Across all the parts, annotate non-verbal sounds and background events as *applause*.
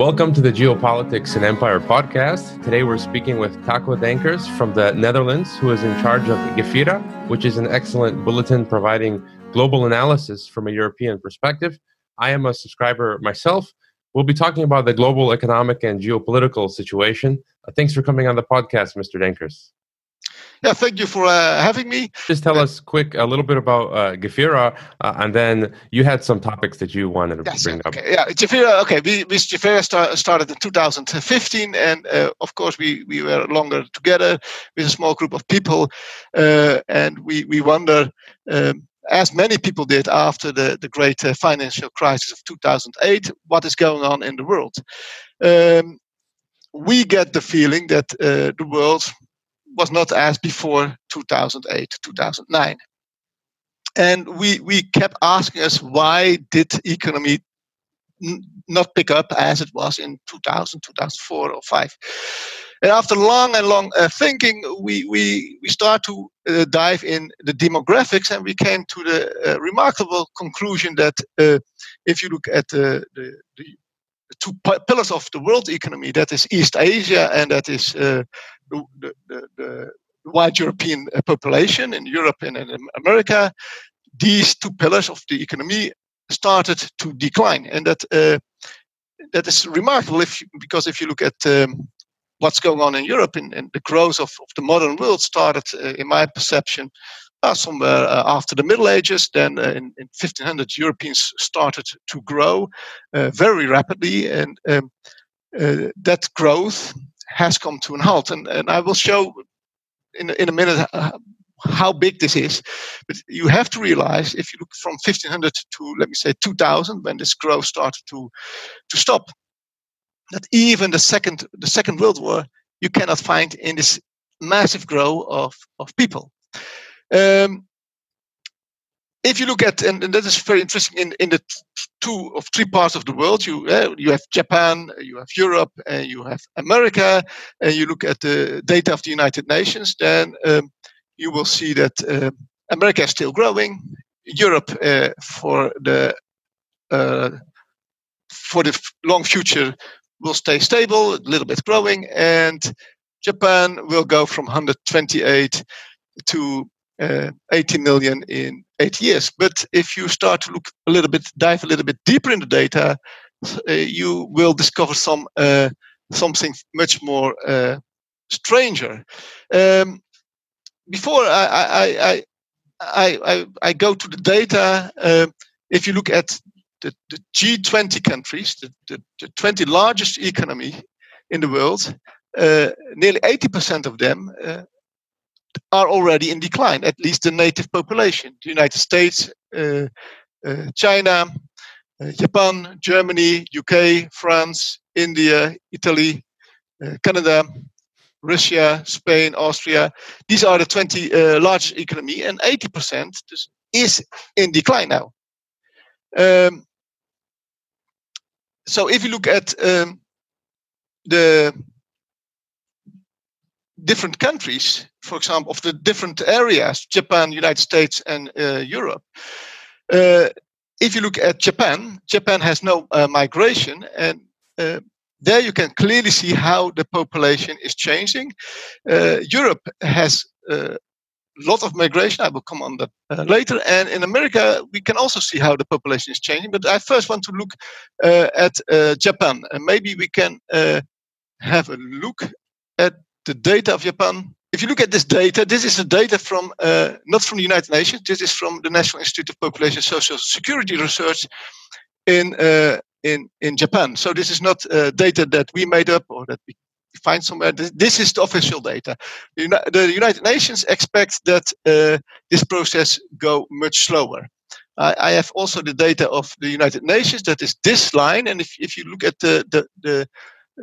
Welcome to the Geopolitics and Empire podcast. Today we're speaking with Taco Dankers from the Netherlands, who is in charge of Gefira, which is an excellent bulletin providing global analysis from a European perspective. I am a subscriber myself. We'll be talking about the global economic and geopolitical situation. Uh, thanks for coming on the podcast, Mr. Dankers. Yeah, thank you for uh, having me. Just tell us quick a little bit about uh, Gefira, uh, and then you had some topics that you wanted to yes, bring okay. up. Yeah, Gefira. Okay, we, we Gefira start, started in 2015, and uh, of course we, we were longer together with a small group of people, uh, and we we wonder. Um, as many people did after the, the great uh, financial crisis of 2008, what is going on in the world? Um, we get the feeling that the world was not as before 2008, 2009. And we, we kept asking us why did economy n- not pick up as it was in 2000, 2004 or 5. And after long and long uh, thinking, we, we, we start to uh, dive in the demographics and we came to the uh, remarkable conclusion that uh, if you look at the, the, the two pillars of the world economy, that is East Asia and that is uh, the, the, the, wide European uh, population in Europe and in America, these two pillars of the economy started to decline, and that uh, that is remarkable. If because if you look at um, what's going on in Europe and, and the growth of, of, the modern world started, uh, in my perception, uh, somewhere uh, after the Middle Ages. Then uh, in, in, 1500, Europeans started to grow very rapidly, and um, that growth has come to an halt. And, and I will show in, in a minute uh, how big this is. But you have to realize if you look from 1500 to, let me say, 2000, when this growth started to, to stop, that even the second, the second World War, you cannot find in this massive growth of, of people. Um, if you look at and, and, that is very interesting in, in the two of three parts of the world you uh, you have japan you have europe and you have america and you look at the data of the united nations then um, you will see that uh, america is still growing europe uh, for the uh, for the long future will stay stable a little bit growing and japan will go from 128 to uh, 80 million in eight years. But if you start to look a little bit, dive a little bit deeper in the data, uh, you will discover some uh, something much more uh, stranger. Um, before I I, I I, I, I, go to the data, um, if you look at the, the G20 countries, the, the, the, 20 largest economy in the world, uh, nearly 80% of them uh, are already in decline, at least the native population. The United States, uh, uh, China, uh, Japan, Germany, UK, France, India, Italy, uh, Canada, Russia, Spain, Austria. These are the 20 uh, largest economy, and 80% is in decline now. Um, so if you look at um, the different countries, for example, of the different areas, Japan, United States, and uh, Europe. Uh, if you look at Japan, Japan has no uh, migration, and uh, there you can clearly see how the population is changing. Uh, Europe has a lot of migration. I will come on that uh, later. And in America, we can also see how the population is changing. But I first want to look at Japan, and maybe we can have a look at the data of Japan. If you look at this data, this is the data from uh, not from the United Nations. This is from the National Institute of Population Social Security Research in uh, in in Japan. So this is not uh, data that we made up or that we find somewhere. This is the official data. The United Nations expect that uh, this process go much slower. I have also the data of the United Nations. That is this line, and if, if you look at the the, the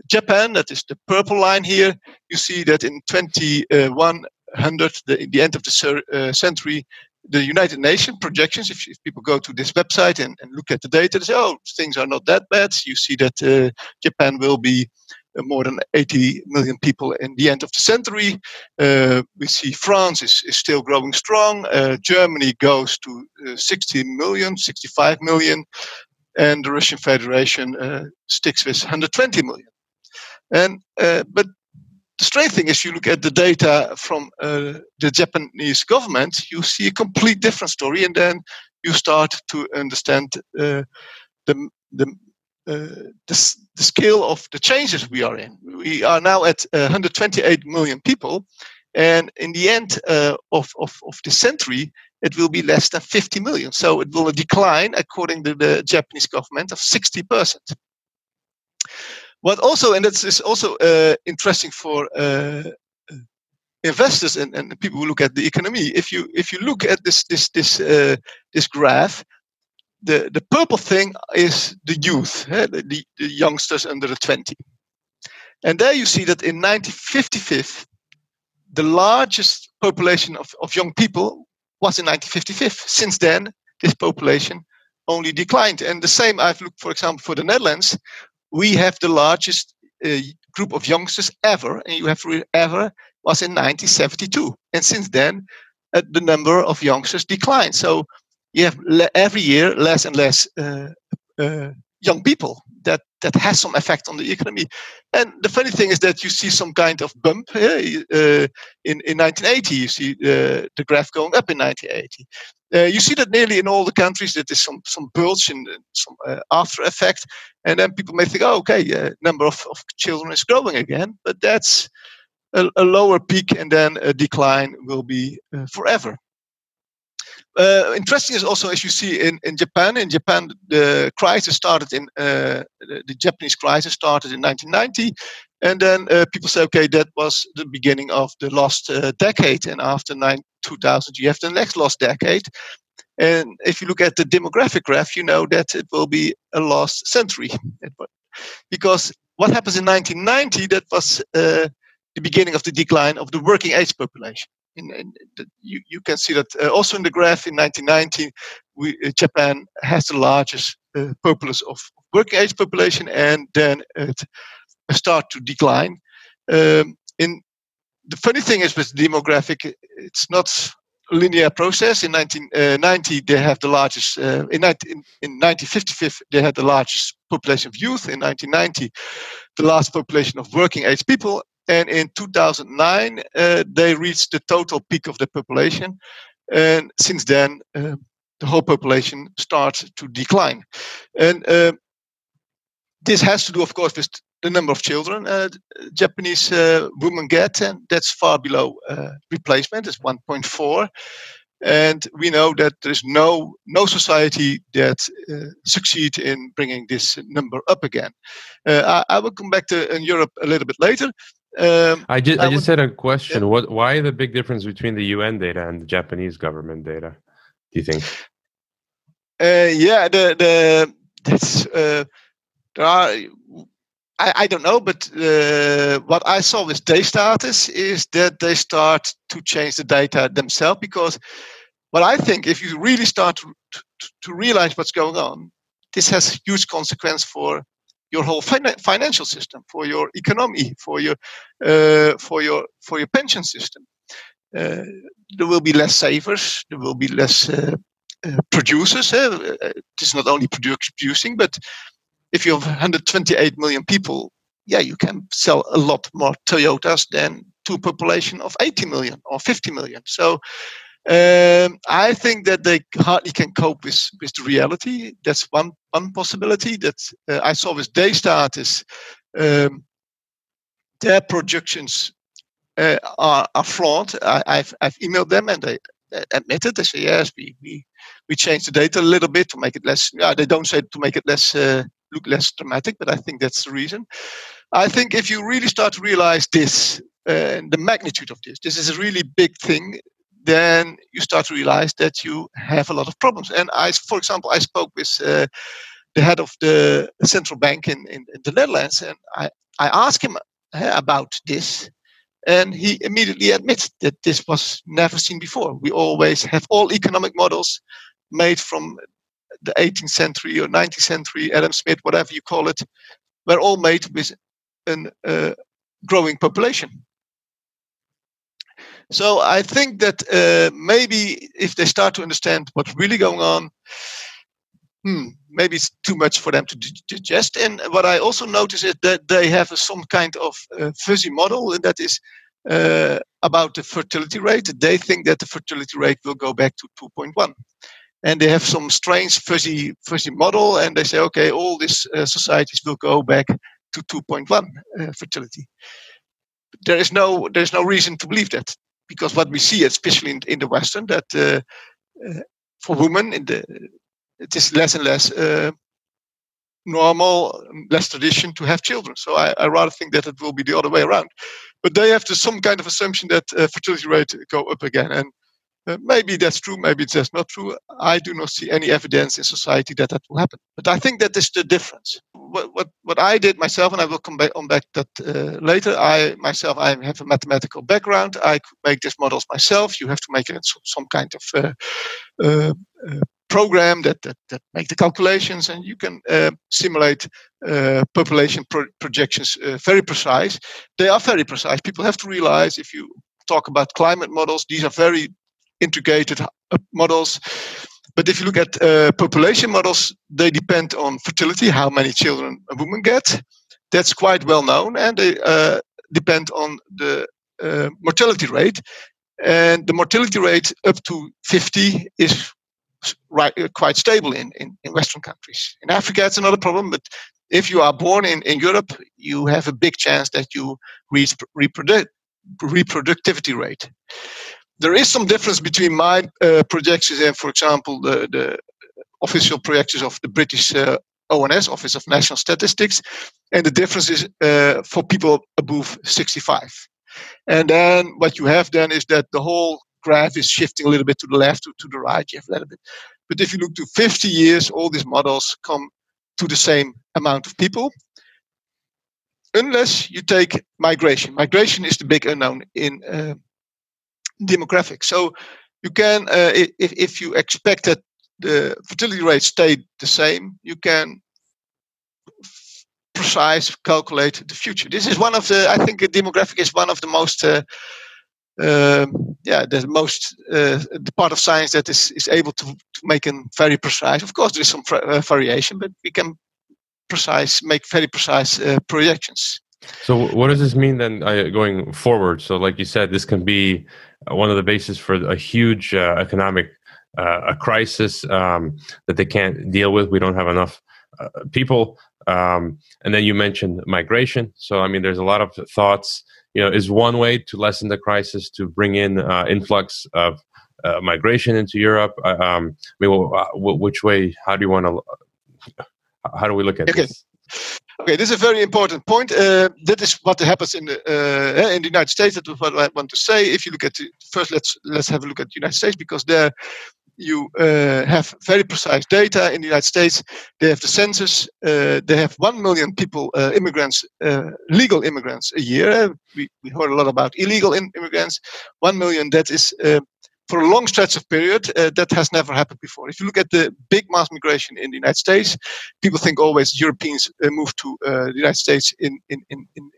Japan, that is the purple line here, you see that in 2100, the, the end of the uh, century, the United Nations projections, if, if, people go to this website and, and, look at the data, they say, oh, things are not that bad. You see that uh, Japan will be uh, more than 80 million people in the end of the century. Uh, we see France is, is still growing strong. Uh, Germany goes to uh, 60 million, 65 million. and the Russian Federation sticks with 120 million. And uh, but the strange thing is, you look at the data from uh, the Japanese government, you see a complete different story, and then you start to understand uh, the the, uh, the, the scale of the changes we are in. We are now at 128 million people, and in the end uh, of, of, of the century, it will be less than 50 million. So it will decline, according to the Japanese government, of 60%. What also, and this is also uh, interesting for uh, investors and, and people who look at the economy. If you if you look at this this this uh, this graph, the the purple thing is the youth, eh, the, the youngsters under the 20, and there you see that in 1955 the largest population of, of young people was in 1955. Since then, this population only declined. And the same, I've looked, for example, for the Netherlands, we have the largest uh, group of youngsters ever, and you have ever was in 1972. And since then, uh, the number of youngsters declined. So you have le- every year less and less uh, uh young people that that has some effect on the economy. And the funny thing is that you see some kind of bump uh, in in 1980. You see uh, the graph going up in 1980. Uh, you see that nearly in all the countries that there's some some bulge and some uh, after effect, and then people may think, oh, okay, uh, number of, of children is growing again, but that's a, a lower peak, and then a decline will be uh, forever. Uh, interesting is also as you see in, in Japan. In Japan, the crisis started in uh, the, the, Japanese crisis started in 1990, and then uh, people say, okay, that was the beginning of the lost uh, decade, and after nine, 2000, you have the next lost decade. And if you look at the demographic graph, you know that it will be a lost century, because what happens in 1990 that was uh, the beginning of the decline of the working age population in, in the, you, you can see that uh, also in the graph in 1990, we, uh, Japan has the largest uh, populace of working age population, and then it start to decline. Um, in the funny thing is with demographic, it's not linear process. In 1990, uh, they have the largest. Uh, in, 19, in, in 1955, they had the largest population of youth. In 1990, the last population of working age people, and in 2009, uh, they reached the total peak of the population. And since then, uh, the whole population starts to decline. And uh, this has to do, of course, with the number of children uh, Japanese uh, women get, and that's far below uh, replacement. It's 1.4 and we know that there is no no society that uh, succeed in bringing this number up again. Uh, I, I, will come back to in Europe a little bit later, um, I just I, I just would, had a question. Yeah. What why the big difference between the UN data and the Japanese government data? Do you think? Uh, yeah, the the that's uh, there are. I, I don't know, but uh, what I saw with Destatis is that they start to change the data themselves because what I think if you really start to, to, to realize what's going on, this has huge consequence for your whole fin- financial system, for your economy, for your uh, for your for your pension system. Uh, there will be less savers. There will be less uh, uh producers. Uh, it's not only producing, but if you have 128 million people, yeah, you can sell a lot more Toyotas than to a population of 80 million or 50 million. So um, I think that they hardly can cope with, with the reality. That's one one possibility that uh, I saw with Destatis is um, their projections uh, are, are flawed. I, have I've emailed them and they admitted they say yes we, we we changed the data a little bit to make it less. Yeah, they don't say to make it less uh, look less dramatic, but I think that's the reason. I think if you really start to realize this uh, the magnitude of this, this is a really big thing then you start to realize that you have a lot of problems. And I, for example, I spoke with uh, the head of the central bank in, in, in, the Netherlands, and I, I asked him uh, about this, and he immediately admits that this was never seen before. We always have all economic models made from the 18th century or 19th century, Adam Smith, whatever you call it, were all made with a uh, growing population. So I think that uh, maybe if they start to understand what's really going on, hmm, maybe it's too much for them to digest. And what I also notice is that they have some kind of uh, fuzzy model, and that is uh, about the fertility rate. They think that the fertility rate will go back to 2.1. And they have some strange fuzzy fuzzy model, and they say, okay, all these uh, societies will go back to 2.1 uh, fertility. There is no there is no reason to believe that because what we see, especially in, in the Western, that uh, uh, for women in the it is less and less uh, normal, less tradition to have children. So I, I, rather think that it will be the other way around. But they have to, some kind of assumption that uh, fertility rate go up again, and uh, maybe that's true, maybe it's just not true. I do not see any evidence in society that that will happen. But I think that is the difference. What what, what I did myself, and I will come back on back that uh, later. I myself, I have a mathematical background. I could make these models myself. You have to make it some kind of uh, uh, uh program that, that, that make the calculations and you can simulate population pro- projections very precise they are very precise people have to realize if you talk about climate models these are very integrated uh, models but if you look at uh, population models they depend on fertility how many children a woman gets that's quite well known and they uh, depend on the mortality rate and the mortality rate up to 50 is right, uh, quite stable in, in, in Western countries. In Africa, it's another problem, but if you are born in, in Europe, you have a big chance that you reach reproduct, reproductivity rate. There is some difference between my uh, projections and, for example, the, the official projections of the British uh, ONS, Office of National Statistics, and the difference is uh, for people above 65. And then what you have then is that the whole graph is shifting a little bit to the left or to the right. You have a little bit. But if you look to 50 years, all these models come to the same amount of people. Unless you take migration. Migration is the big unknown in demographics. So you can, uh, if, if you expect that the fertility rate stayed the same, you can precise calculate the future. This is one of the, I think, demographic is one of the most uh, um, yeah, the most uh, the part of science that is is able to, to make a very precise. Of course, there is some uh, variation, but we can precise make very precise uh, projections. So, what does this mean then uh, going forward? So, like you said, this can be one of the bases for a huge uh, economic uh, a crisis um, that they can't deal with. We don't have enough people. Um, and then you mentioned migration. So, I mean, there's a lot of thoughts you know, is one way to lessen the crisis to bring in uh, influx of uh, migration into Europe. Uh, um, I mean, well, uh, which way? How do you want to? How do we look at okay. this? Okay, this is a very important point. Uh, that is what happens in the uh, in the United States. That is what I want to say. If you look at the, first, let's let's have a look at the United States because there you uh, have very precise data in the United States. They have the census. Uh, they have one million people, uh, immigrants, uh, legal immigrants a year. We, we heard a lot about illegal immigrants. One million. That is for a long stretch of period. Uh, that has never happened before. If you look at the big mass migration in the United States, people think always Europeans move to the United States in in in, in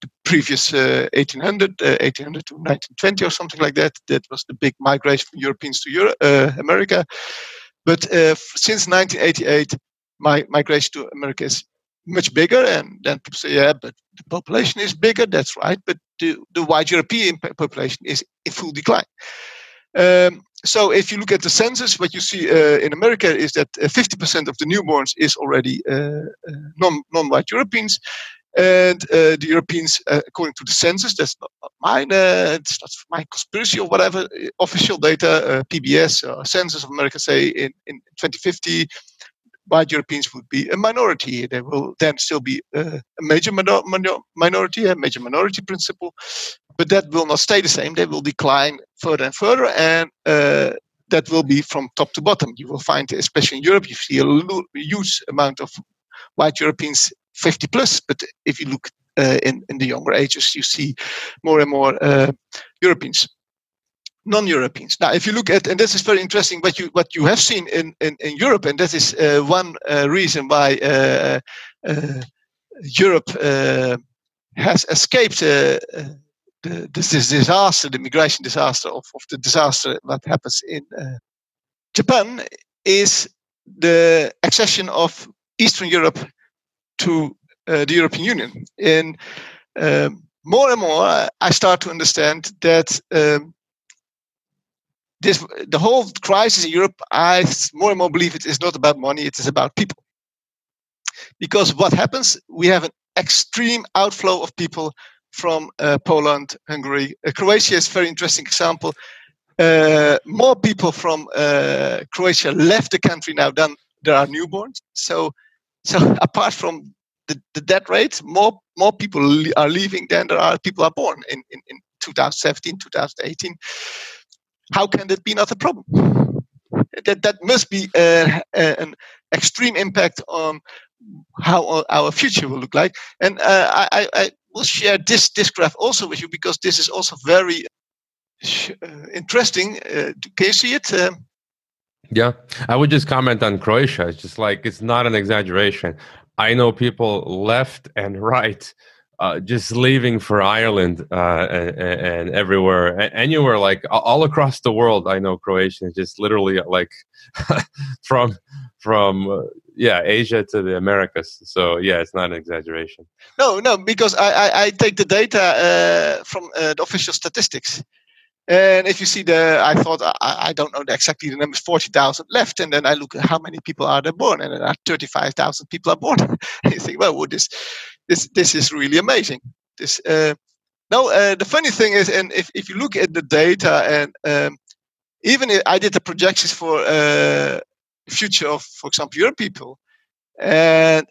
the previous uh, 1800, uh, 1800 to 1920 or something like that. That was the big migration from Europeans to Europe, uh, America. But uh, since 1988, my migration to America is much bigger. And then people say, yeah, but the population is bigger. That's right. But the, the white European population is in full decline. Um, so if you look at the census, what you see uh, in America is that 50% uh, of the newborns is already uh, non, non-white Europeans, and uh, the Europeans, uh, according to the census, that's not mine, uh, it's not my conspiracy or whatever, uh, official data, uh, PBS, uh, Census of America say in, in 2050, white Europeans would be a minority. They will then still be a major minor- minority, a major minority principle, but that will not stay the same. They will decline further and further, and that will be from top to bottom. You will find, especially in Europe, you see a huge amount of white Europeans 50 plus. But if you look uh, in, in the younger ages, you see more and more uh, Europeans non-Europeans. Now, if you look at, and this is very interesting, what you what you have seen in in, in Europe, and that is uh, one uh, reason why uh, uh Europe has escaped the, this, this, disaster, the migration disaster of, of the disaster that happens in Japan, is the accession of Eastern Europe to uh, the European Union. And um, more and more, I start to understand that um, this the whole crisis in Europe. I more and more believe it is not about money; it is about people. Because what happens, we have an extreme outflow of people from uh, Poland, Hungary. Uh, Croatia is a very interesting example. Uh, more people from Croatia left the country now than there are newborns. So, so *laughs* apart from the, the death rate, more more people are leaving than there are people are born in, in, in 2017, 2018. How can that be not a problem? That that must be uh, an extreme impact on how our future will look like. And uh, I, I, will share this this graph also with you because this is also very uh, interesting. Uh, can you see it? Um, yeah, I would just comment on Croatia. It's just like it's not an exaggeration. I know people left and *laughs* right uh, just leaving for Ireland uh, and, and, everywhere, anywhere, like all across the world. I know Croatians just literally like *laughs* from from uh, yeah Asia to the Americas. So yeah, it's not an exaggeration. No, no, because I I, I take the data uh, from uh, the official statistics. And if you see the, I thought I, I don't know exactly the numbers, forty thousand left, and then I look at how many people are there born, and there are thirty-five thousand people are born. *laughs* you think, well, well, this, this, this is really amazing. This, uh, no, uh, the funny thing is, and if, if you look at the data, and um, even if I did the projections for uh, future of, for example, Europe people, and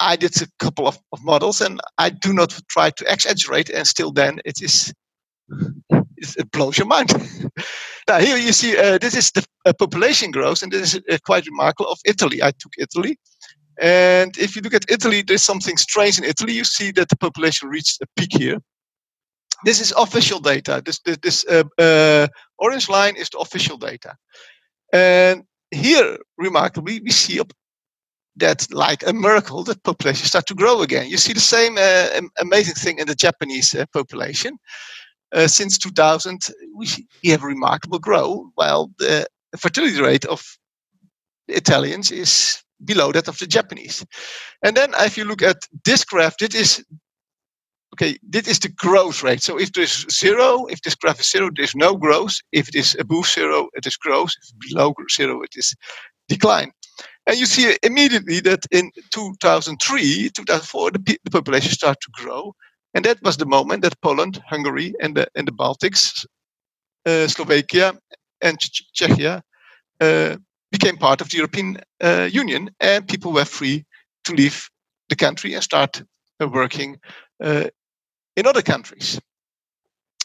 I did a couple of, of models, and I do not try to exaggerate, and still then it is it blows your mind. *laughs* now here you see uh, this is the uh, population growth, and this is uh, quite remarkable of Italy. I took Italy, and if you look at Italy, there's something strange in Italy. You see that the population reached a peak here. This is official data. This this, this uh, uh, orange line is the official data, and here remarkably we see that like a miracle that population start to grow again. You see the same uh, amazing thing in the Japanese population uh, since 2000, we, we have remarkable growth, while the fertility rate of the Italians is below that of the Japanese. And then if you look at this graph, this is okay, this is the growth rate. So if there's zero, if this graph is zero, there's no growth. If it is above zero, it is growth. If below zero, it is decline. And you see immediately that in 2003, 2004, the, the population started to grow. And that was the moment that Poland, Hungary, and the, and the Baltics, uh, Slovakia, and Czechia uh, became part of the European uh, Union, and people were free to leave the country and start uh, working uh, in other countries.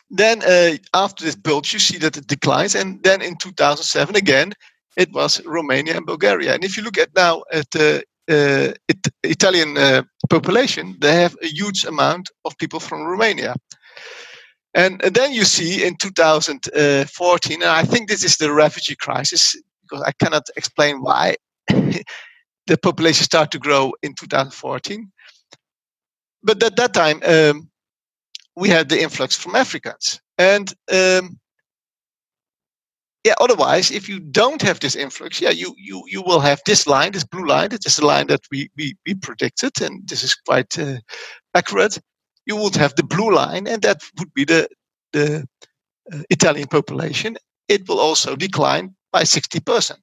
Then, uh, after this bulge, you see that it declines, and then in 2007 again, it was Romania and Bulgaria. And if you look at now at the uh, it, Italian uh, population, they have a huge amount of people from Romania. And, and then you see in 2014, and I think this is the refugee crisis, because I cannot explain why *laughs* the population started to grow in 2014. But at that time, um, we had the influx from Africans. And um, yeah otherwise if you don't have this influx yeah you you you will have this line this blue line It is a line that we we, we predicted and this is quite uh, accurate. You would have the blue line and that would be the the uh, italian population. It will also decline by 60%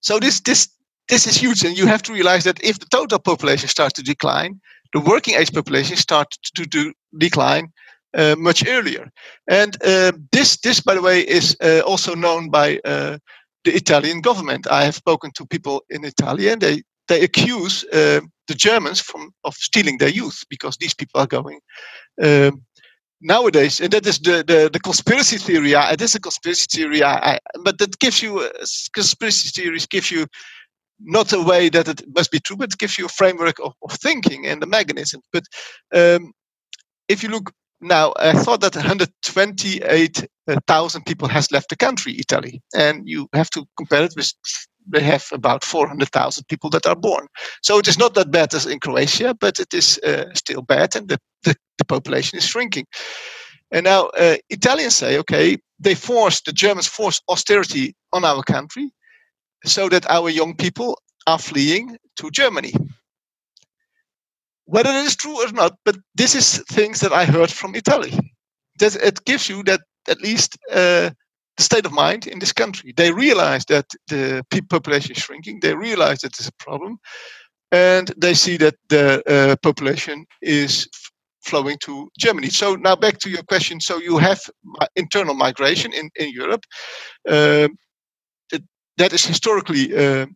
so this this this is huge and you have to realize that if the total population starts to decline the working age population starts to, to decline uh, much earlier. And uh, this, this, by the way, is uh, also known by uh, the Italian government. I have spoken to people in Italy, and they they accuse uh, the Germans from of stealing their youth because these people are going. Um, nowadays, and that is the, the, the conspiracy theory. it is a conspiracy theory, I, but that gives you conspiracy theories give you not a way that it must be true, but gives you a framework of, of thinking and the mechanism. But um, if you look now, I thought that 128,000 people has left the country, Italy, and you have to compare it with they have about 400,000 people that are born. So it is not that bad as in Croatia, but it is uh, still bad, and the, the, the, population is shrinking. And now uh, Italians say, okay, they forced the Germans forced austerity on our country, so that our young people are fleeing to Germany. Whether it is true or not, but this is things that I heard from Italy. That it gives you that at least uh, the state of mind in this country. They realize that the population is shrinking. They realize that there's a problem, and they see that the uh, population is flowing to Germany. So now back to your question. So you have internal migration in in Europe. Uh, that is historically uh,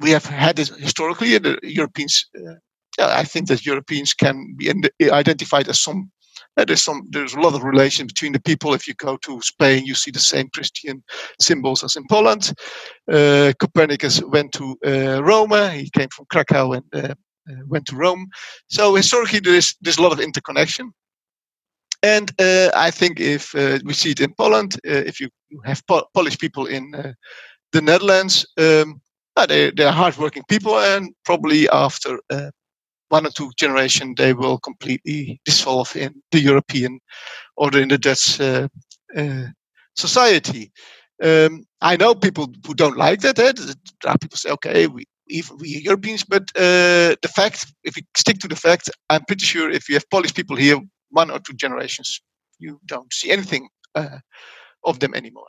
we have had it historically. The Europeans, uh, I think that Europeans can be identified as some uh, there's some there's a lot of relation between the people. If you go to Spain, you see the same Christian symbols as in Poland. Uh, Copernicus went to uh, Rome. He came from Krakow and uh, uh, went to Rome. So historically, there's there's a lot of interconnection. And uh, I think if we see it in Poland, if you have po- Polish people in the Netherlands, um, they they're hardworking people, and probably after one or two generation they will completely dissolve in the European or in the Dutch uh, uh, society. Um, I know people who don't like that. Eh? There are people say, okay, we even we Europeans, but uh, the fact, if we stick to the fact, I'm pretty sure if you have Polish people here, one or two generations, you don't see anything uh, of them anymore.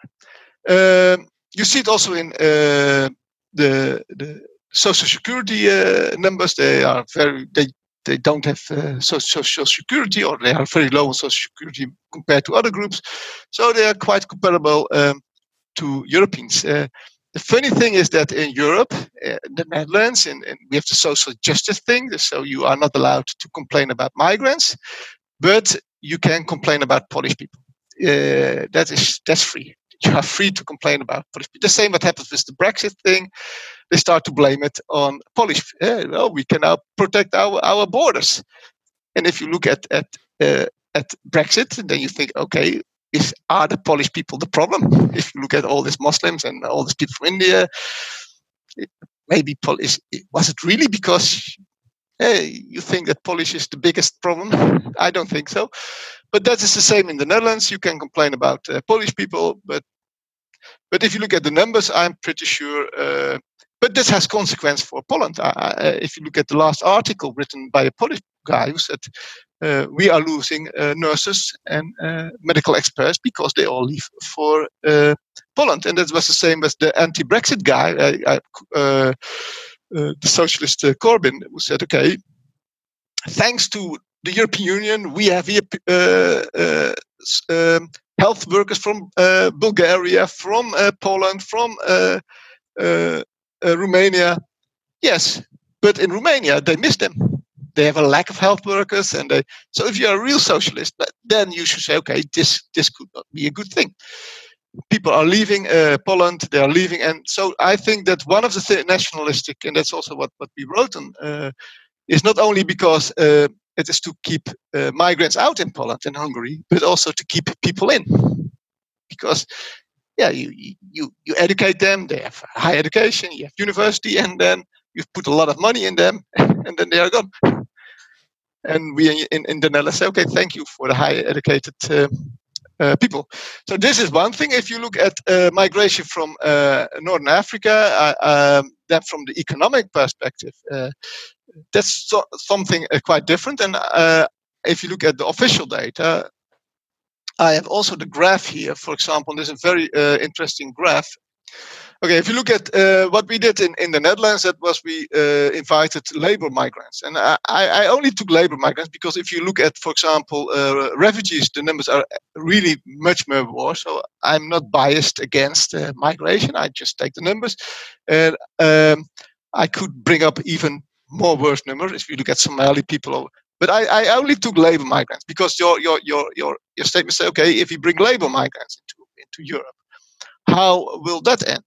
Um, you see it also in uh, the the social security uh, numbers. They are very they they don't have uh, social security or they are very low on social security compared to other groups. So they are quite comparable um, to Europeans. Uh, the funny thing is that in Europe, uh, the Netherlands, and, and, we have the social justice thing, so you are not allowed to complain about migrants, but you can complain about Polish people. Uh, that is that's free. You are free to complain about people. The same what happens with the Brexit thing they start to blame it on Polish. Uh, well, we can now protect our, our borders. And if you look at at uh, at Brexit, then you think, okay, is are the Polish people the problem? *laughs* If you look at all these Muslims and all these people from India, maybe Polish was it really because hey, you think that Polish is the biggest problem? *laughs* I don't think so. But that is the same in the Netherlands. You can complain about uh, Polish people, but but if you look at the numbers, I'm pretty sure uh, but this has consequence for Poland. Uh, if you look at the last article written by a Polish guy who said, uh, we are losing uh, nurses and uh, medical experts because they all leave for Poland. And that was the same as the anti-Brexit guy, the socialist Corbyn, who said, okay, thanks to the European Union, we have here um, health workers from Bulgaria, from Poland, from uh, Romania, yes, but in Romania they miss them. They have a lack of health workers, and they. So if you're a real socialist, then you should say, okay, this this could not be a good thing. People are leaving uh, Poland. They are leaving, and so I think that one of the th- nationalistic, and that's also what what we wrote on, uh, is not only because uh, it is to keep uh, migrants out in Poland and Hungary, but also to keep people in, because yeah, you, you, you educate them, they have high education, you have university, and then you put a lot of money in them, *laughs* and then they are gone. And we in, in the Netherlands say, okay, thank you for the high educated uh, uh, people. So this is one thing. If you look at uh, migration from uh, Northern Africa, um, then from the economic perspective, uh, that's so, something uh, quite different. And if you look at the official data, I have also the graph here, for example. There's a very uh, interesting graph. Okay, if you look at uh, what we did in, in the Netherlands, that was we uh, invited labor migrants. And I, I only took labor migrants because if you look at, for example, uh, refugees, the numbers are really much more. So I'm not biased against uh, migration. I just take the numbers. And um, I could bring up even more worse numbers if you look at Somali people but I, I only took labor migrants because your your your your your statement say, okay, if you bring labor migrants into into Europe, how will that end?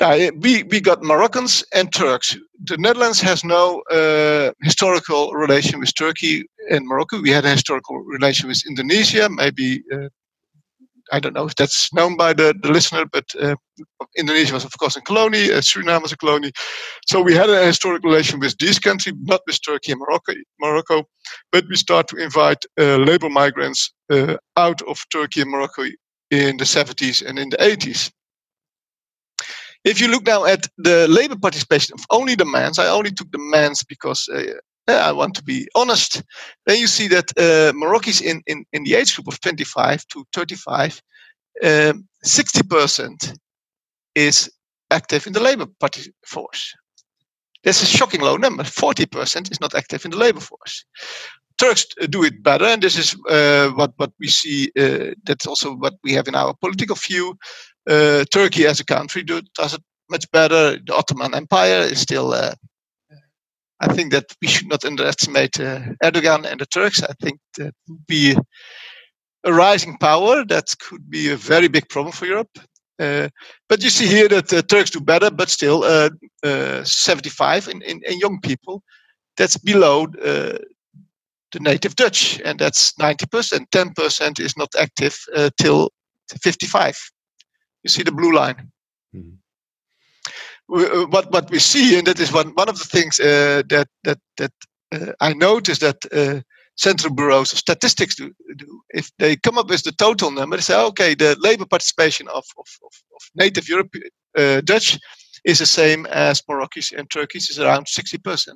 Uh, we we got Moroccans and Turks. The Netherlands has no uh, historical relation with Turkey and Morocco. We had a historical relation with Indonesia, maybe uh, I don't know if that's known by the, the listener, but uh, Indonesia was, of course, a colony, uh, Suriname was a colony. So we had a historic relation with these countries, not with Turkey and Morocco, Morocco but we start to invite uh, labor migrants uh, out of Turkey and Morocco in the 70s and in the 80s. If you look now at the labor participation of only the men's, I only took the men's because uh, I want to be honest. Then you see that uh, Moroccans in, in, in the age group of 25 to 35, um, 60% is active in the labor party force. That's a shocking low number. 40% is not active in the labor force. Turks do it better, and this is uh, what what we see. Uh, that's also what we have in our political view. Uh, Turkey as a country do, does it much better. The Ottoman Empire is still. Uh, I think that we should not underestimate uh, Erdogan and the Turks. I think that would be a rising power that could be a very big problem for Europe. Uh, but you see here that the Turks do better, but still uh, uh, 75 in, in, in, young people. That's below the native Dutch, and that's 90%. 10% is not active till 55. You see the blue line. Mm-hmm what what we see, and that is one one of the things uh, that that that uh, I noticed that uh, central bureaus of statistics do, do, if they come up with the total number, they say, okay, the labor participation of, of, of, of native European uh, Dutch is the same as Moroccans and Turkish is around 60%.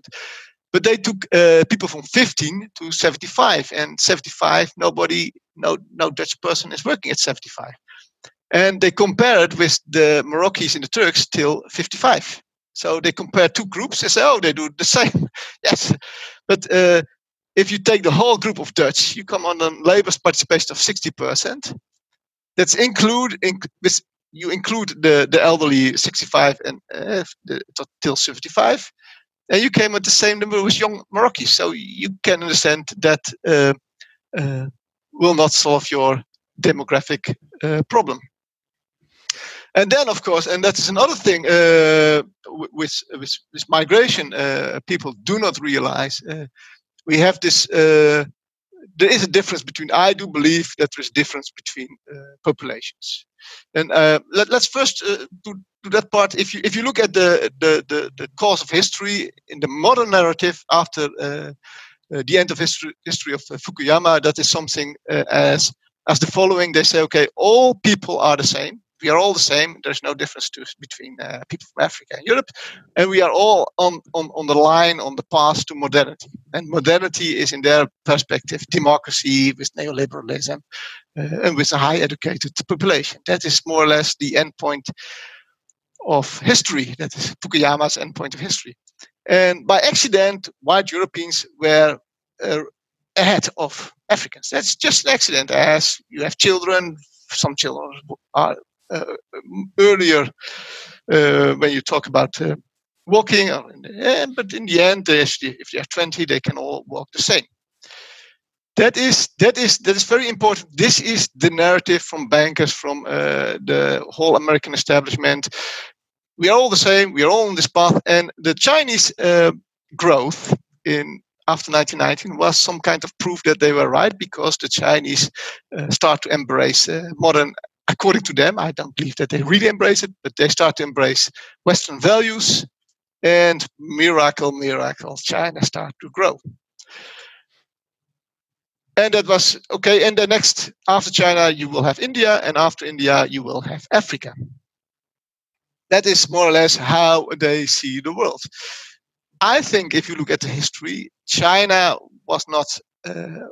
But they took uh, people from 15 to 75, and 75, nobody, no, no Dutch person is working at 75. And they compared with the Moroccans and the Turks till 55. So they compare two groups. They say, oh, they do the *laughs* same. yes. But uh, if you take the whole group of Dutch, you come on a labor participation of 60%. That's include in, with, you include the, the elderly 65 and uh, the, till 75, and you came at the same number with young Moroccans. So you can understand that uh, uh, will not solve your demographic uh, problem. And then, of course, and that is another thing uh, with, with, with migration, uh, people do not realize we have this uh, there is a difference between i do believe that there is a difference between uh, populations. And uh, let, us first uh, do, do that part. If you if you look at the, the the, the course of history in the modern narrative after uh, uh, the end of history history of fukuyama that is something as as the following they say okay all people are the same we are all the same. There's no difference to, between uh, people from Africa and Europe, and we are all on, on, on the line, on the path to modernity. And modernity is, in their perspective, democracy with neoliberalism uh, and with a high educated population. That is more or less the endpoint of history. That is Fukuyama's endpoint of history. And by accident, white Europeans were uh, ahead of Africans. That's just an accident, as you have children some children are earlier uh, when you talk about uh, walking, but in the end, if they are 20, they can all walk the same. That is that is that is very important. This is the narrative from bankers, from uh, the whole American establishment. We are all the same. We are all on this path, and the Chinese uh, growth in after 1919 was some kind of proof that they were right because the Chinese uh, start to embrace uh, modern according to them, I don't believe that they really embrace it, but they start to embrace Western values, and miracle, miracle, China start to grow. And that was okay. And the next, after China, you will have India, and after India, you will have Africa. That is more or less how they see the world. I think if you look at the history, China was not uh,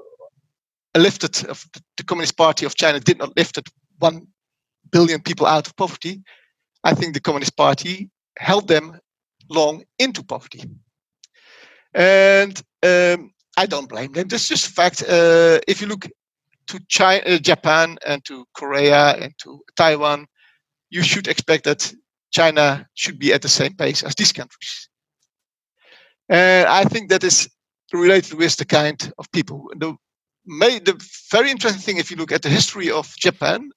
lifted, the Communist Party of China did not lift it 1 billion people out of poverty, I think the Communist Party held them long into poverty. And um, I don't blame them. That's just fact. Uh, if you look to China, uh, Japan and to Korea and to Taiwan, you should expect that China should be at the same pace as these countries. And I think that is related with the kind of people. The, the very interesting thing, if you look at the history of Japan,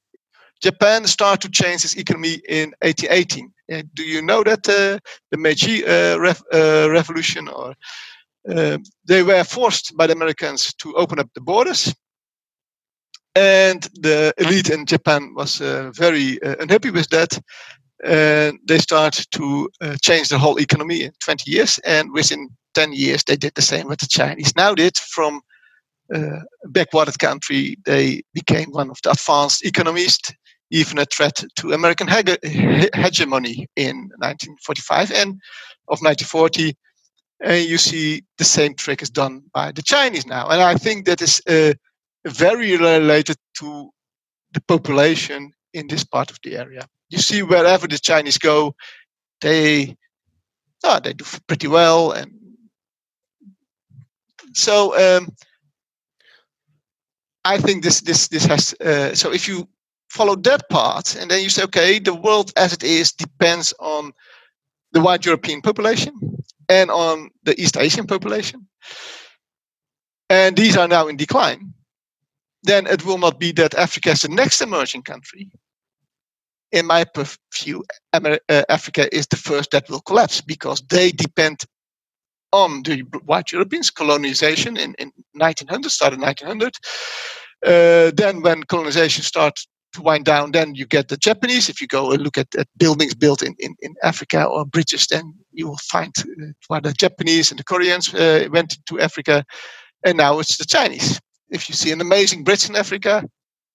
Japan started to change its economy in 1818. Uh, do you know that uh, the Meiji uh, ref, uh, Revolution, or uh, they were forced by the Americans to open up the borders, and the elite in Japan was very unhappy with that. And they started to change the whole economy in 20 years, and within 10 years they did the same what the Chinese now did from uh, backwarded country, they became one of the advanced economies even a threat to American hege- hegemony in 1945 and of 1940. And you see the same trick is done by the Chinese now. And I think that is uh, very related to the population in this part of the area. You see, wherever the Chinese go, they oh, they do pretty well, and so um, I think this this this has. Uh, so if you follow that part, and then you say, okay, the world as it is depends on the white European population and on the East Asian population, and these are now in decline. Then it will not be that Africa is the next emerging country. In my view, uh, Africa is the first that will collapse because they depend on the white Europeans, colonization in, in 1900, started 1900. Uh, then when colonization starts to wind down, then you get the Japanese. If you go and look at, at buildings built in, in, in Africa or bridges, then you will find uh, where the Japanese and the Koreans uh, went to Africa. And now it's the Chinese. If you see an amazing bridge in Africa,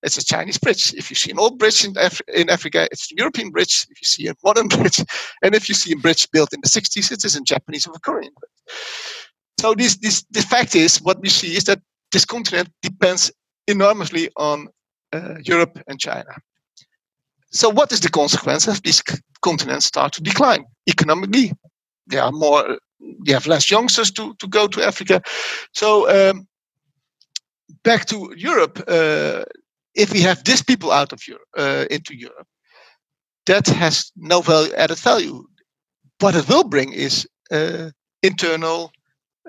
it's a Chinese bridge. If you see an old bridge in, Af- in Africa, it's a European bridge. If you see a modern *laughs* bridge, and if you see a bridge built in the 60s, it is a Japanese or a Korean bridge. So this, this, the fact is, what we see is that this continent depends enormously on Europe and China. So what is the consequence of these continents start to decline economically? There are more. they have less youngsters to, to go to Africa. So um, back to Europe, uh, if we have these people out of Europe uh, into Europe, that has no value added value. What it will bring is uh, internal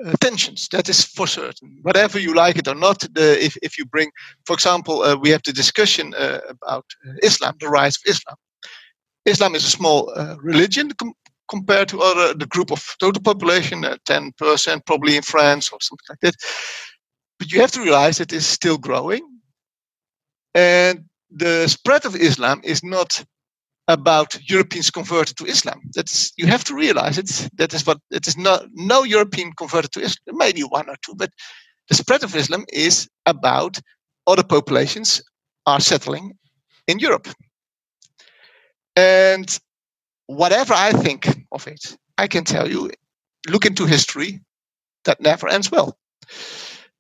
uh, tensions. That is for certain. Whatever you like it or not, the, if if you bring, for example, uh, we have the discussion uh, about uh, Islam, the rise of Islam. Islam is a small religion com- compared to other the group of total population, ten percent probably in France or something like that. But you have to realize it is still growing and the spread of Islam is not about Europeans converted to Islam. That's you have to realize it. That is what it is not. No European converted to Islam. Maybe one or two, but the spread of Islam is about other populations are settling in Europe. And whatever I think of it, I can tell you, look into history, that never ends well.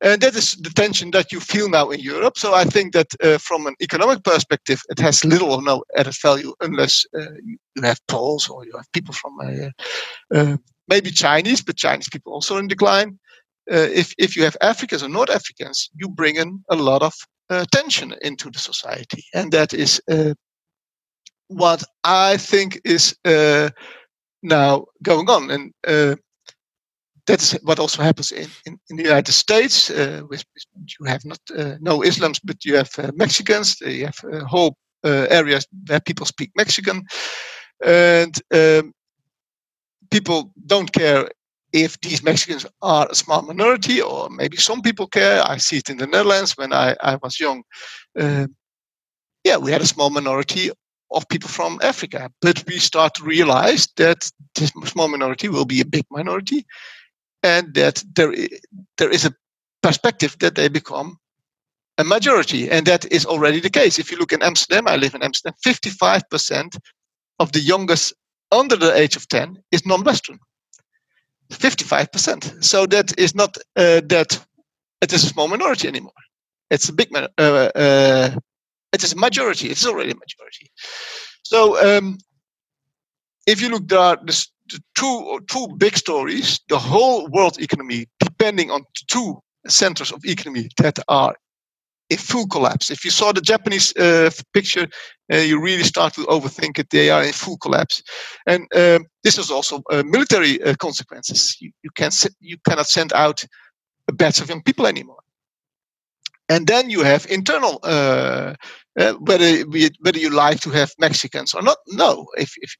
And that is the tension that you feel now in Europe. So I think that uh, from an economic perspective, it has little or no added value unless uh, you have Poles or you have people from uh, uh maybe Chinese, but Chinese people also in decline. Uh, if if you have Africans or North Africans, you bring in a lot of uh, tension into the society, and that is what I think is now going on. And that is what also happens in, in, in the United States. Uh, with, you have not uh, no Islams, but you have uh, Mexicans. You have uh, whole uh, areas where people speak Mexican, and um, people don't care if these Mexicans are a small minority, or maybe some people care. I see it in the Netherlands when I, I was young. Uh, yeah, we had a small minority of people from Africa, but we start to realize that this small minority will be a big minority and that there there is a perspective that they become a majority, and that is already the case. If you look in Amsterdam, I live in Amsterdam, 55% of the youngest under the age of 10 is non-Western. 55%. So that is not uh, that it is a small minority anymore. It's a big, uh, uh, it is a majority. It's already a majority. So um, if you look, there are this, two two big stories. The whole world economy depending on two centers of economy that are in full collapse. If you saw the Japanese uh, picture, uh, you really start to overthink it. They are in full collapse, and um, this is also uh, military uh, consequences. You, you can you cannot send out a batch of young people anymore. And then you have internal uh, uh, whether whether you like to have Mexicans or not. No, if, if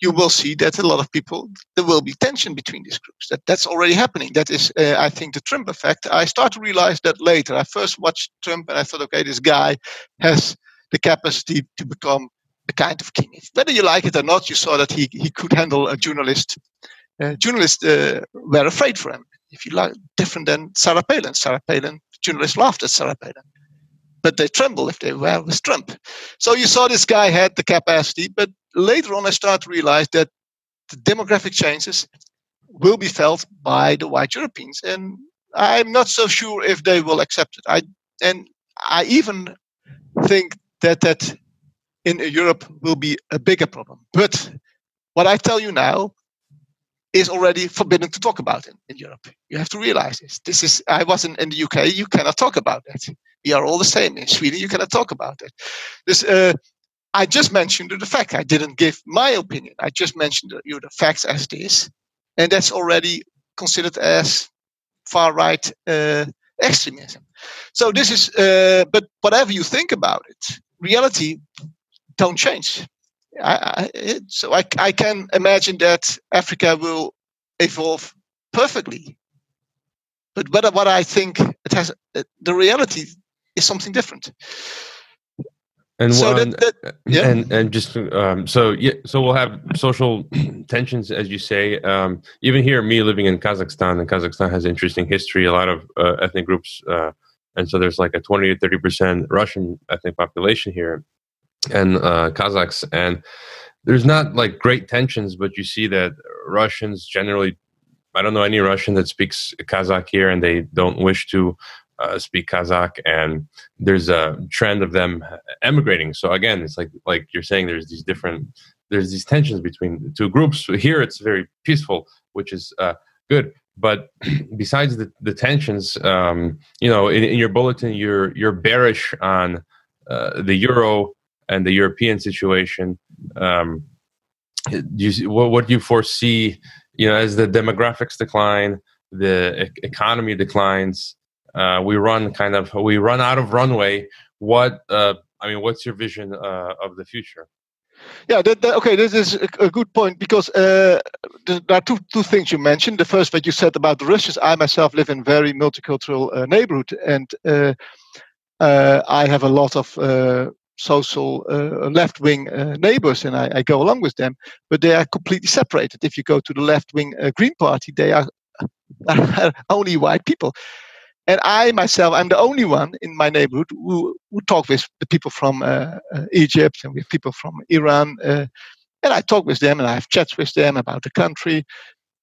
you will see that a lot of people there will be tension between these groups. That that's already happening. That is, uh, I think, the Trump effect. I start to realize that later. I first watched Trump and I thought, okay, this guy has the capacity to become a kind of king. Whether you like it or not, you saw that he he could handle a journalist. Uh, journalists uh, were afraid for him. If you like, different than Sarah Palin. Sarah Palin, journalists laughed at Sarah Palin but they tremble if they were with Trump. So you saw this guy had the capacity, but later on I started to realize that the demographic changes will be felt by the white Europeans, and I'm not so sure if they will accept it. I and I even think that that in Europe will be a bigger problem. But what I tell you now is already forbidden to talk about in, in Europe. You have to realize this. This is I was in, in the UK. You cannot talk about that. We are all the same in Sweden. You cannot talk about it. This uh, I just mentioned the fact. I didn't give my opinion. I just mentioned you the facts as it is, and that's already considered as far right uh, extremism. So this is. Uh, but whatever you think about it, reality don't change. I, I, so I, I can imagine that Africa will evolve perfectly. But what, what I think it has, the reality is something different. And so one, that, that, yeah. and and just um, so yeah, so we'll have social *clears throat* tensions, as you say. Um, even here, me living in Kazakhstan, and Kazakhstan has interesting history. A lot of uh, ethnic groups, uh, and so there's like a twenty to thirty percent Russian ethnic population here, and uh, Kazakhs, and there's not like great tensions, but you see that Russians generally. I don't know any Russian that speaks Kazakh here, and they don't wish to uh, speak Kazakh, and there's a trend of them emigrating. So again, it's like like you're saying, there's these different there's these tensions between the two groups. Here, it's very peaceful, which is uh, good. But *clears throat* besides the, the tensions, um, you know, in, in, your bulletin, you're you're bearish on uh, the euro and the European situation. Um, do you, what, what do you foresee? You know, as the demographics decline, the e- economy declines, uh, we run kind of we run out of runway. What uh, I mean, what's your vision uh, of the future? Yeah, that, that, okay, this is a, good point because uh, there are two, two things you mentioned. The first, what you said about the Russians, I myself live in very multicultural uh, neighborhood, and uh, uh I have a lot of uh, social uh, left-wing neighbors, and I, I, go along with them, but they are completely separated. If you go to the left-wing Green Party, they are *laughs* only white people. And I myself, I'm the only one in my neighborhood who, who talk with the people from uh, uh, Egypt and with people from Iran. Uh, and I talk with them and I have chats with them about the country.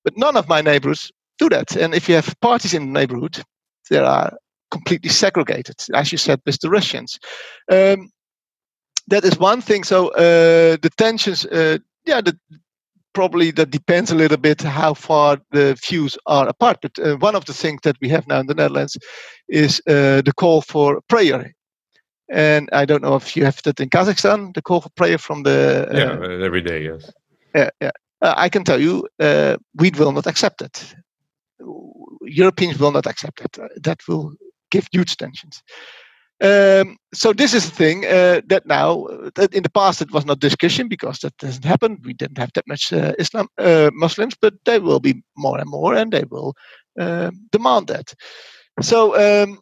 But none of my neighbors do that. And if you have parties in the neighborhood, they are completely segregated, as you said, with the Russians. Um, that is one thing. So uh, the tensions, uh, yeah, the, probably that depends a little bit how far the views are apart. But uh, one of the things that we have now in the Netherlands is uh, the call for prayer. And I don't know if you have that in Kazakhstan, the call for prayer from the. Uh, yeah, every day, yes. Yeah, yeah. Uh, I can tell you, uh, we will not accept it. Europeans will not accept it. that will give huge tensions. Um, so this is a thing uh, that now, that in the past it was not discussion because that doesn't happen. We didn't have that much uh, Islam uh, Muslims, but there will be more and more, and they will um, demand that. So um,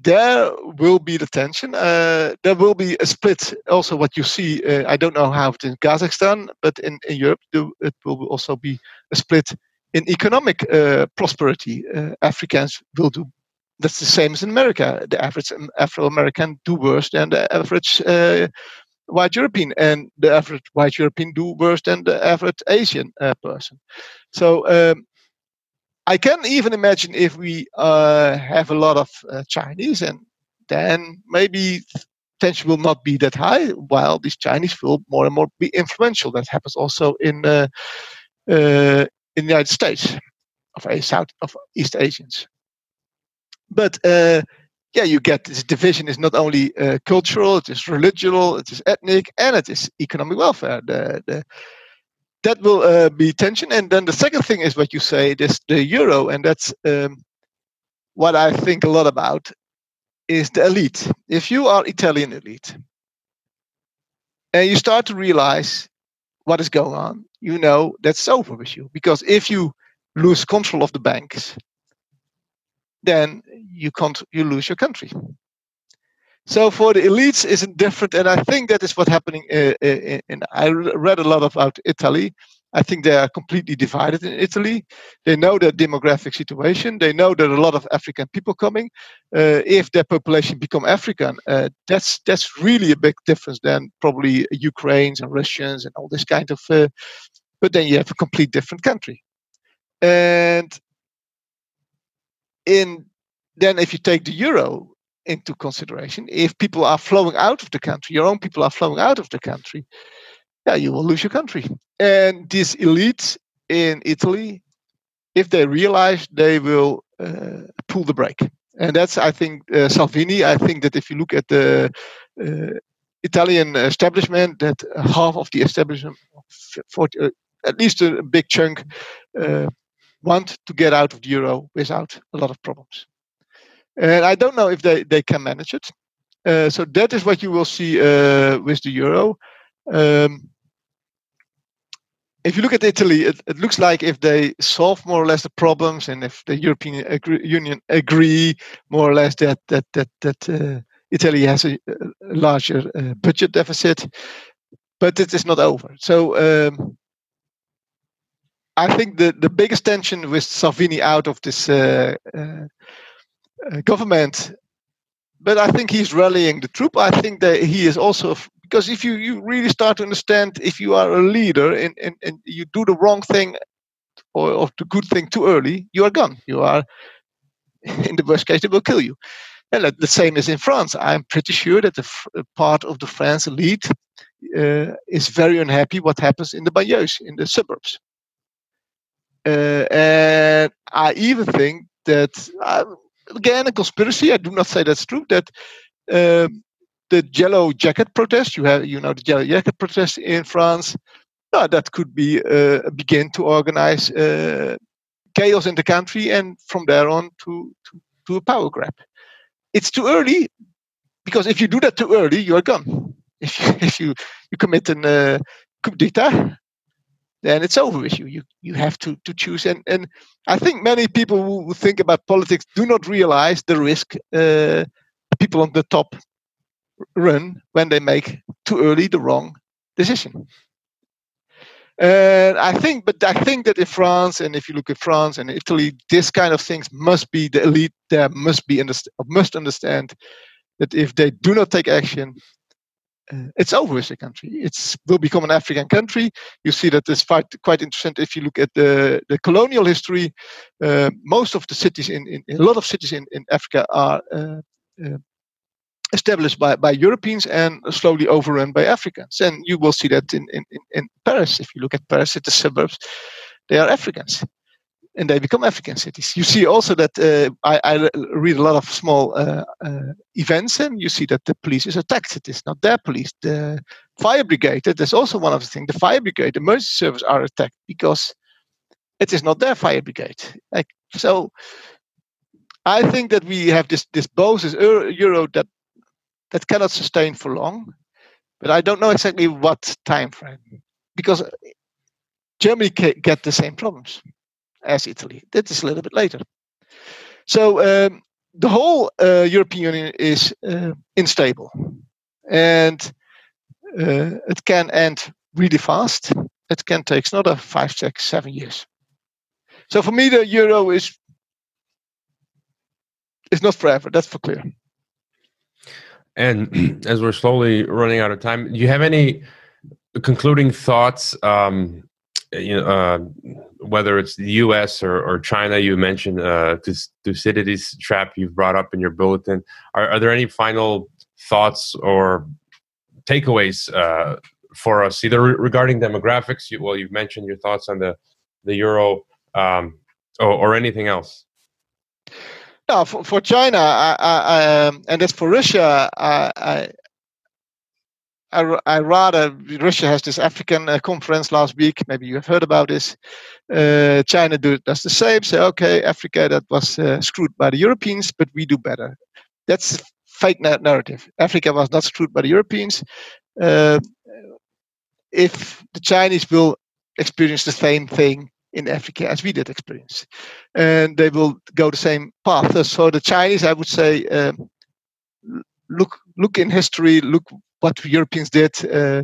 there will be the tension. Uh, there will be a split. Also, what you see, uh, I don't know how it in Kazakhstan, but in, in Europe, it will also be a split in economic uh, prosperity. Africans will do that's the same as in America. The average Afro American do worse than the average uh, white European, and the average white European do worse than the average Asian uh, person. So um, I can even imagine if we uh, have a lot of uh, Chinese, and then maybe tension will not be that high, while these Chinese will more and more be influential. That happens also in uh, uh, in the United States of South of East Asians but uh, yeah, you get this division is not only uh, cultural, it is religious, it is ethnic, and it is economic welfare. The, the, that will uh, be tension. And then the second thing is what you say, this the euro, and that's um, what I think a lot about is the elite. If you are Italian elite and you start to realize what is going on, you know that's over with you. Because if you lose control of the banks, then you can't you lose your country. So for the elites, isn't different, and I think that is what's happening. Uh, uh, in, I read a lot about Italy, I think they are completely divided in Italy. They know their demographic situation. They know that a lot of African people coming. Uh, if their population become African, uh, that's that's really a big difference than probably Ukrainians and Russians and all this kind of. Uh, but then you have a complete different country, and in then if you take the euro into consideration, if people are flowing out of the country, your own people are flowing out of the country, yeah, you will lose your country. And these elites in Italy, if they realize, they will uh, pull the brake. And that's, I think, uh, Salvini. I think that if you look at the uh, Italian establishment, that half of the establishment, 40, uh, at least a big chunk, uh, want to get out of the euro without a lot of problems. And I don't know if they, they can manage it. Uh, so that is what you will see with the euro. Um, if you look at Italy, it, it, looks like if they solve more or less the problems, and if the European agree, Union agree more or less that that that that uh, Italy has a, a larger uh, budget deficit, but it is not over. So um, I think the the biggest tension with Salvini out of this uh, uh, uh government but I think he's rallying the troop. I think that he is also because if you, you really start to understand if you are a leader and, and, and you do the wrong thing or, or the good thing too early, you are gone. You are *laughs* in the worst case they will kill you. And the same is in France. I'm pretty sure that the f- part of the France elite uh, is very unhappy what happens in the banlieues, in the suburbs. And I even think that uh, again a conspiracy. I do not say that's true. That um, the yellow jacket protest, you have you know the yellow jacket protest in France. Uh, that could be uh, begin to organize chaos in the country, and from there on to, to to a power grab. It's too early because if you do that too early, you are gone. If you, *laughs* if you you commit an uh, coup d'état, then it's over with you. You you have to to choose. And and I think many people who think about politics do not realize the risk uh, people on the top run when they make too early the wrong decision. And I think, but I think that in France, and if you look at France and Italy, this kind of things must be the elite there must be must understand that if they do not take action, uh, it's over with the country. It will become an African country. You see that it's quite, quite interesting if you look at the, the colonial history. Uh, most of the cities in, in, in, a lot of cities in, in Africa are uh, uh, established by, by Europeans and slowly overrun by Africans. And you will see that in, in, in Paris. If you look at Paris, at the suburbs, they are Africans and they become African cities. You see also that uh, I, I, read a lot of small uh, uh, events, and you see that the police is attacked. It is not their police. The fire brigade. That is also one of the things. The fire brigade, the emergency service, are attacked because it is not their fire brigade. Like so, I think that we have this this BOSIS euro that that cannot sustain for long, but I don't know exactly what time frame because Germany can get the same problems as Italy. That is a little bit later. So um, the whole uh, European Union is uh, unstable, and uh, it can end really fast. It can take another five, six, seven years. So for me, the euro is is not forever. That's for clear. And *clears throat* as we're slowly running out of time, do you have any concluding thoughts? Um, you know, uh, whether it's the U.S. or, or China, you mentioned uh, Thucydides trap you've brought up in your bulletin. Are, are there any final thoughts or takeaways uh, for us, either re- regarding demographics? You, well, you've mentioned your thoughts on the the euro um, or, or anything else. No, for, for China, I, I, um, and as for Russia, I, I, I rather Russia has this African uh, conference last week. Maybe you have heard about this. Uh, China do, does the same. Say, okay, Africa that was uh, screwed by the Europeans, but we do better. That's fake narrative. Africa was not screwed by the Europeans. Uh, if the Chinese will experience the same thing in Africa as we did experience, and they will go the same path. So the Chinese, I would say, um, look look in history, look what Europeans did, uh,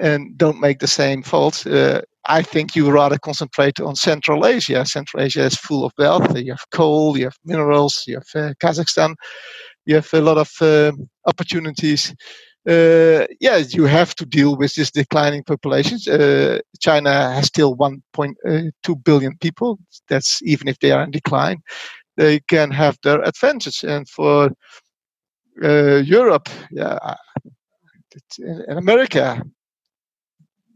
and don't make the same faults. Uh, I think you rather concentrate on Central Asia. Central Asia is full of wealth. You have coal, you have minerals, you have uh, Kazakhstan, you have a lot of opportunities. Uh, yeah, you have to deal with this declining populations. Uh, China has still 1.2 uh, people. That's even if they are in decline, they can have their advantage. And for uh, Europe, yeah, in America,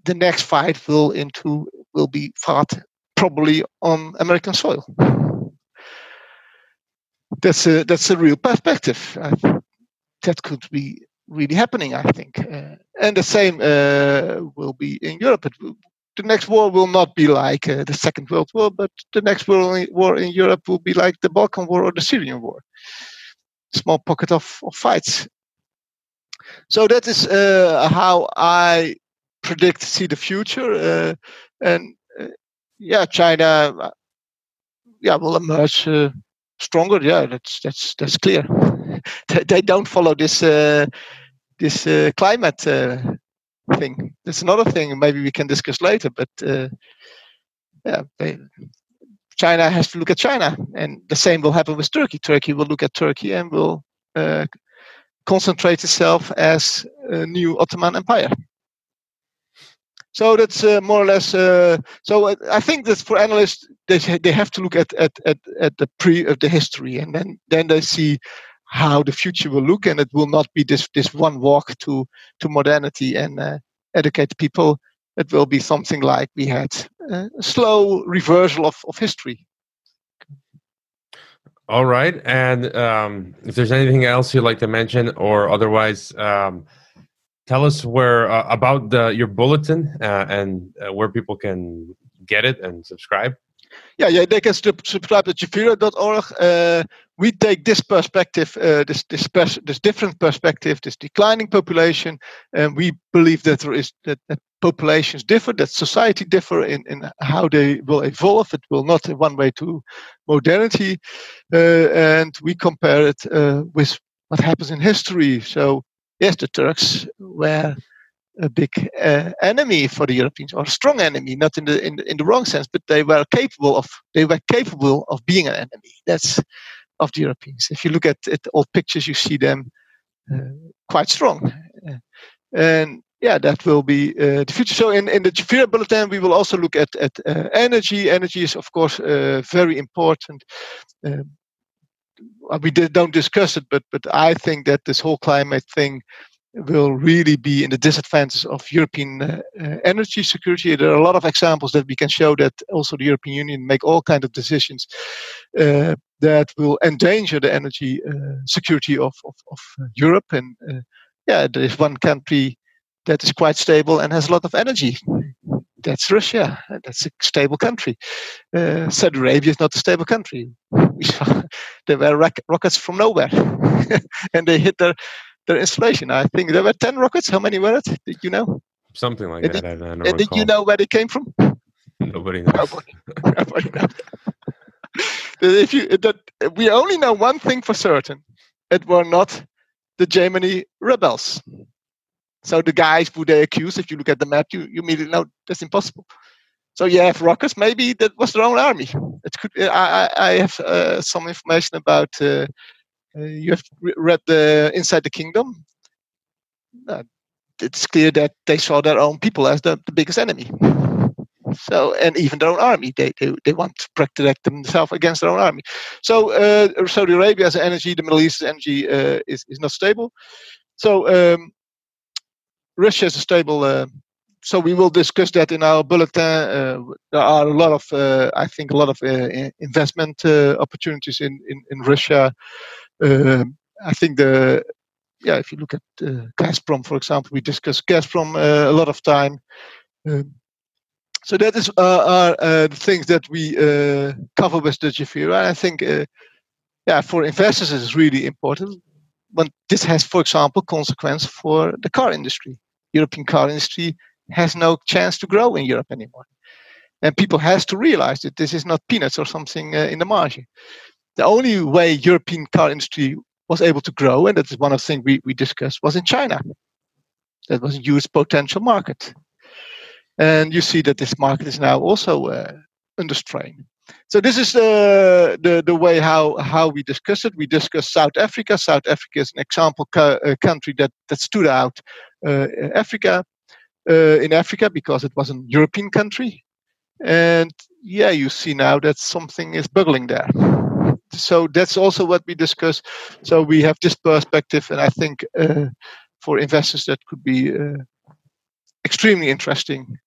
the next fight will into will be fought probably on American soil. That's a that's a real perspective. that could be really happening, I think. Uh, and the same uh, will be in Europe. Will, the next war will not be like uh, the Second World War, but the next war in Europe will be like the Balkan War or the Syrian War. Small pocket of, of fights. So that is uh, how I predict, see the future. Uh, and uh, yeah, China, yeah, will emerge stronger. Yeah, that's that's that's clear. *laughs* they don't follow this uh, this uh, climate uh, thing. That's another thing. Maybe we can discuss later. But uh, yeah, they, China has to look at China, and the same will happen with Turkey. Turkey will look at Turkey and will uh, concentrate itself as a new Ottoman Empire. So that's uh, more or less. Uh, so I think that for analysts, they they have to look at at at, at the pre of the history, and then then they see how the future will look, and it will not be this this one walk to to modernity and uh, educate people. It will be something like we had uh, a slow reversal of, of history. All right, and um, if there's anything else you'd like to mention, or otherwise. Um, tell us where uh, about the, your bulletin uh, and uh, where people can get it and subscribe yeah yeah they can subscribe at gefira.org uh, we take this perspective uh, this this, pers- this different perspective this declining population and we believe that there is that, that populations differ that society differ in, in how they will evolve. It will not one way to modernity. Uh, and we compare it with what happens in history. So yes, the Turks were a big uh, enemy for the Europeans, or a strong enemy, not in the, in in the wrong sense, but they were capable of they were capable of being an enemy. That's of the Europeans. If you look at, at old pictures, you see them uh, quite strong, uh, and yeah, that will be uh, the future. So in, in the Gefira bulletin, we will also look at at uh, energy. Energy is of course very important. Um, we did, don't discuss it, but but I think that this whole climate thing will really be in the disadvantage of European uh, uh, energy security. There are a lot of examples that we can show that also the European Union make all kind of decisions uh, that will endanger the energy uh, security of, of, of Europe. And uh, yeah, there is one country that is quite stable and has a lot of energy. That's Russia. That's a stable country. Uh, Saudi Arabia is not a stable country. *laughs* there were rockets from nowhere, *laughs* and they hit their their installation. I think there were ten rockets. How many were it? Did you know? Something like and that. Did, I, I and did you know where they came from? Nobody *laughs* knows. Nobody, nobody knows. *laughs* if you that we only know one thing for certain, it were not the Yemeni rebels. So the guys who they accuse, if you look at the map, you, you immediately know that's impossible. So you have rockets. Maybe that was their own army. It could. I, I have uh, some information about. Uh, you have read the Inside the Kingdom. Uh, it's clear that they saw their own people as the, the biggest enemy. So and even their own army, they they, they want to protect themselves against their own army. So uh, Saudi Arabia as energy, the Middle East energy uh, is is not stable. So um, Russia is a stable. Uh, so we will discuss that in our bulletin. Uh, there are a lot of, uh, I think, a lot of uh, investment uh, opportunities in in, in Russia. Um, I think the yeah, if you look at uh, Gazprom, for example, we discuss Gazprom a lot of time. Um, so that is are the things that we cover with the Gefira. I think, yeah, for investors, it is really important. But this has, for example, consequence for the car industry European car industry has no chance to grow in Europe anymore. And people has to realize that this is not peanuts or something uh, in the margin. The only way European car industry was able to grow, and that's one of the things we, we discussed, was in China. That was a huge potential market. and you see that this market is now also uh, under strain. So this is uh, the the way how how we discuss it. We discuss South Africa. South Africa is an example co- uh, country that that stood out uh, Africa uh, in Africa because it was a European country, and yeah, you see now that something is bubbling there. So that's also what we discuss. So we have this perspective, and I think uh, for investors that could be uh, extremely interesting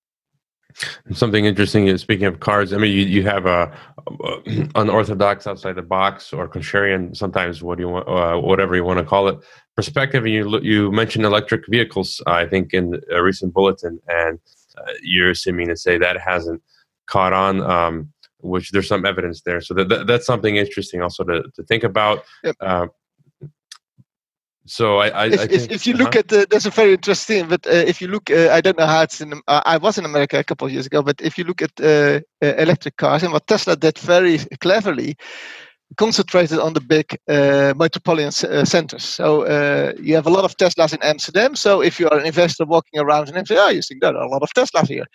Something interesting is speaking of cards. I mean, you, you have a, a unorthodox outside the box or contrarian. Sometimes what you want, uh, whatever you want to call it, perspective. And you you mentioned electric vehicles. I think in a recent bulletin, and uh, you're assuming to say that hasn't caught on. Um, which there's some evidence there, so that, that, that's something interesting also to, to think about. Yep. Uh, so I, I, if, I think, if, you look uh-huh. at the, that's a very interesting. But uh, if you look, uh, I don't know how it's in. Uh, I was in America a couple of years ago, but if you look at uh, uh, electric cars and what Tesla did very cleverly, concentrated on the big uh, metropolitan centers. So you have a lot of Teslas in Amsterdam. So if you are an investor walking around in Amsterdam, oh, you think there are a lot of Teslas here.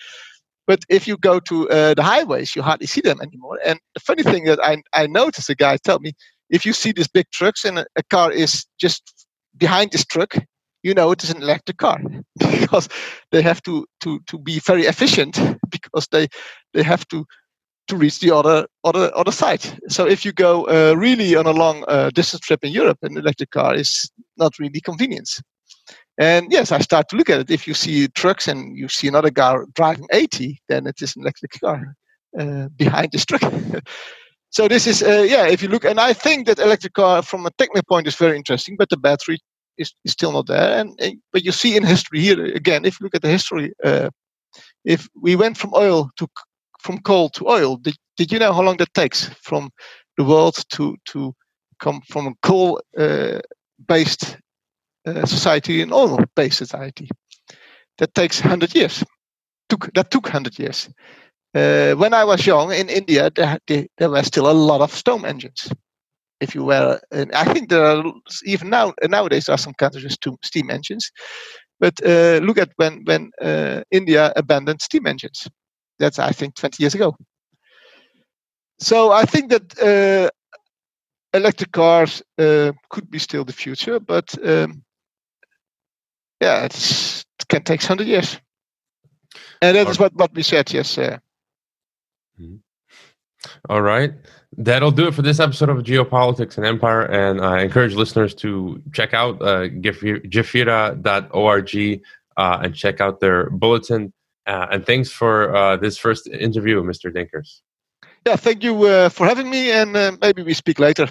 But if you go to the highways, you hardly see them anymore. And the funny thing that I I noticed, a guy told me, if you see these big trucks and a, a car is just behind this truck, you know it is an electric car *laughs* because they have to to to be very efficient *laughs* because they they have to to reach the other other other side. So if you go uh, really on a long uh, distance trip in Europe, an electric car is not really convenience. And yes, I start to look at it. If you see trucks and you see another car driving 80, then it is an electric car uh, behind this truck. *laughs* so this is uh, yeah if you look and i think that electric car from a technical point is very interesting but the battery is, is still not there and, and, but you see in history here again if you look at the history uh, if we went from oil to from coal to oil did, did you know how long that takes from the world to to come from a coal uh, based society and oil based society that takes 100 years took that took 100 years uh, when I was young in India, there, there were still a lot of steam engines. If you were, I think there are even now nowadays there are some countries with steam engines. But uh, look at when when uh, India abandoned steam engines. That's I think 20 years ago. So I think that uh, electric cars uh, could be still the future, but um, yeah, it can take 100 years. And that is what, what we said, yes. Uh, Mm-hmm. All right. That'll do it for this episode of Geopolitics and Empire. And I encourage listeners to check out uh, gefira.org uh, and check out their bulletin. Uh, and thanks for uh, this first interview, Mr. Denkers. Yeah, thank you uh, for having me, and uh, maybe we speak later.